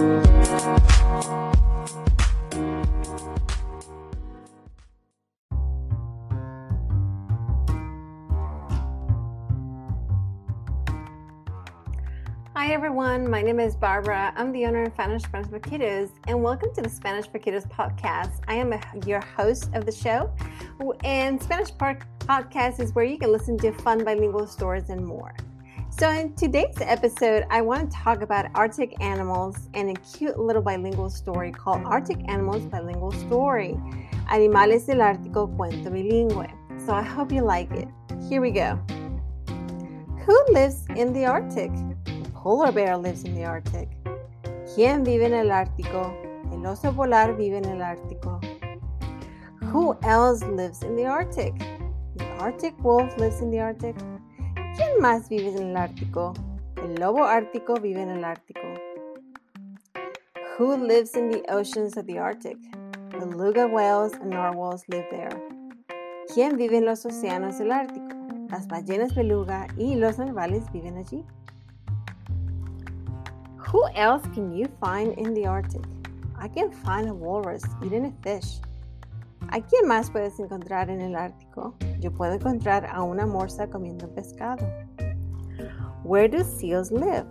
Hi everyone, my name is Barbara. I'm the owner of Spanish for Kiddos, and welcome to the Spanish Kiddos podcast. I am a, your host of the show, and Spanish Park podcast is where you can listen to fun bilingual stories and more. So, in today's episode, I want to talk about Arctic animals and a cute little bilingual story called Arctic Animals Bilingual Story Animales del Ártico Cuento Bilingüe. So, I hope you like it. Here we go. Who lives in the Arctic? polar bear lives in the Arctic. ¿Quién vive en el Ártico? El oso polar vive en el Ártico. Who else lives in the Arctic? The Arctic wolf lives in the Arctic. ¿Quién más vive en el Ártico? El lobo ártico vive en el Ártico. Who lives in the oceans of the Arctic? Beluga whales and narwhals live there. ¿Quién vive en los océanos del Ártico? Las ballenas beluga y los narvales viven allí. Who else can you find in the Arctic? I can find a walrus eating a fish. ¿A quién más puedes encontrar en el Ártico? Yo puedo encontrar a una morsa comiendo pescado. Where do seals live?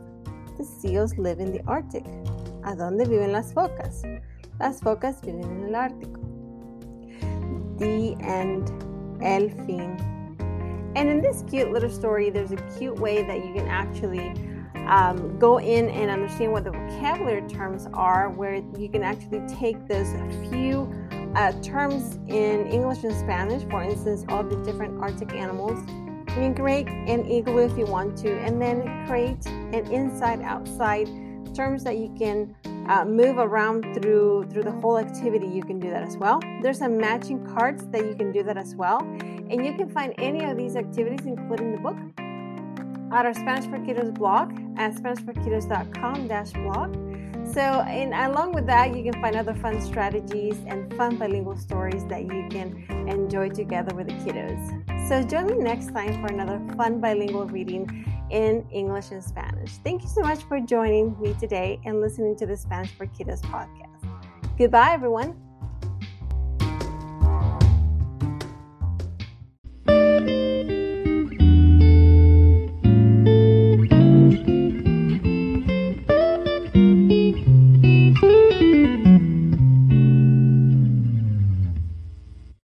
The seals live in the Arctic. ¿A dónde viven las focas? Las focas viven en el Ártico. The end. El fin. And in this cute little story, there's a cute way that you can actually um, go in and understand what the vocabulary terms are, where you can actually take those few uh, terms in English and Spanish, for instance, all the different Arctic animals. You can create an igloo if you want to, and then create an inside outside terms that you can uh, move around through through the whole activity you can do that as well there's some matching cards that you can do that as well and you can find any of these activities including the book at our Spanish for Kiddos blog at SpanishForKiddos.com blog. So, and along with that, you can find other fun strategies and fun bilingual stories that you can enjoy together with the kiddos. So, join me next time for another fun bilingual reading in English and Spanish. Thank you so much for joining me today and listening to the Spanish for Kiddos podcast. Goodbye, everyone.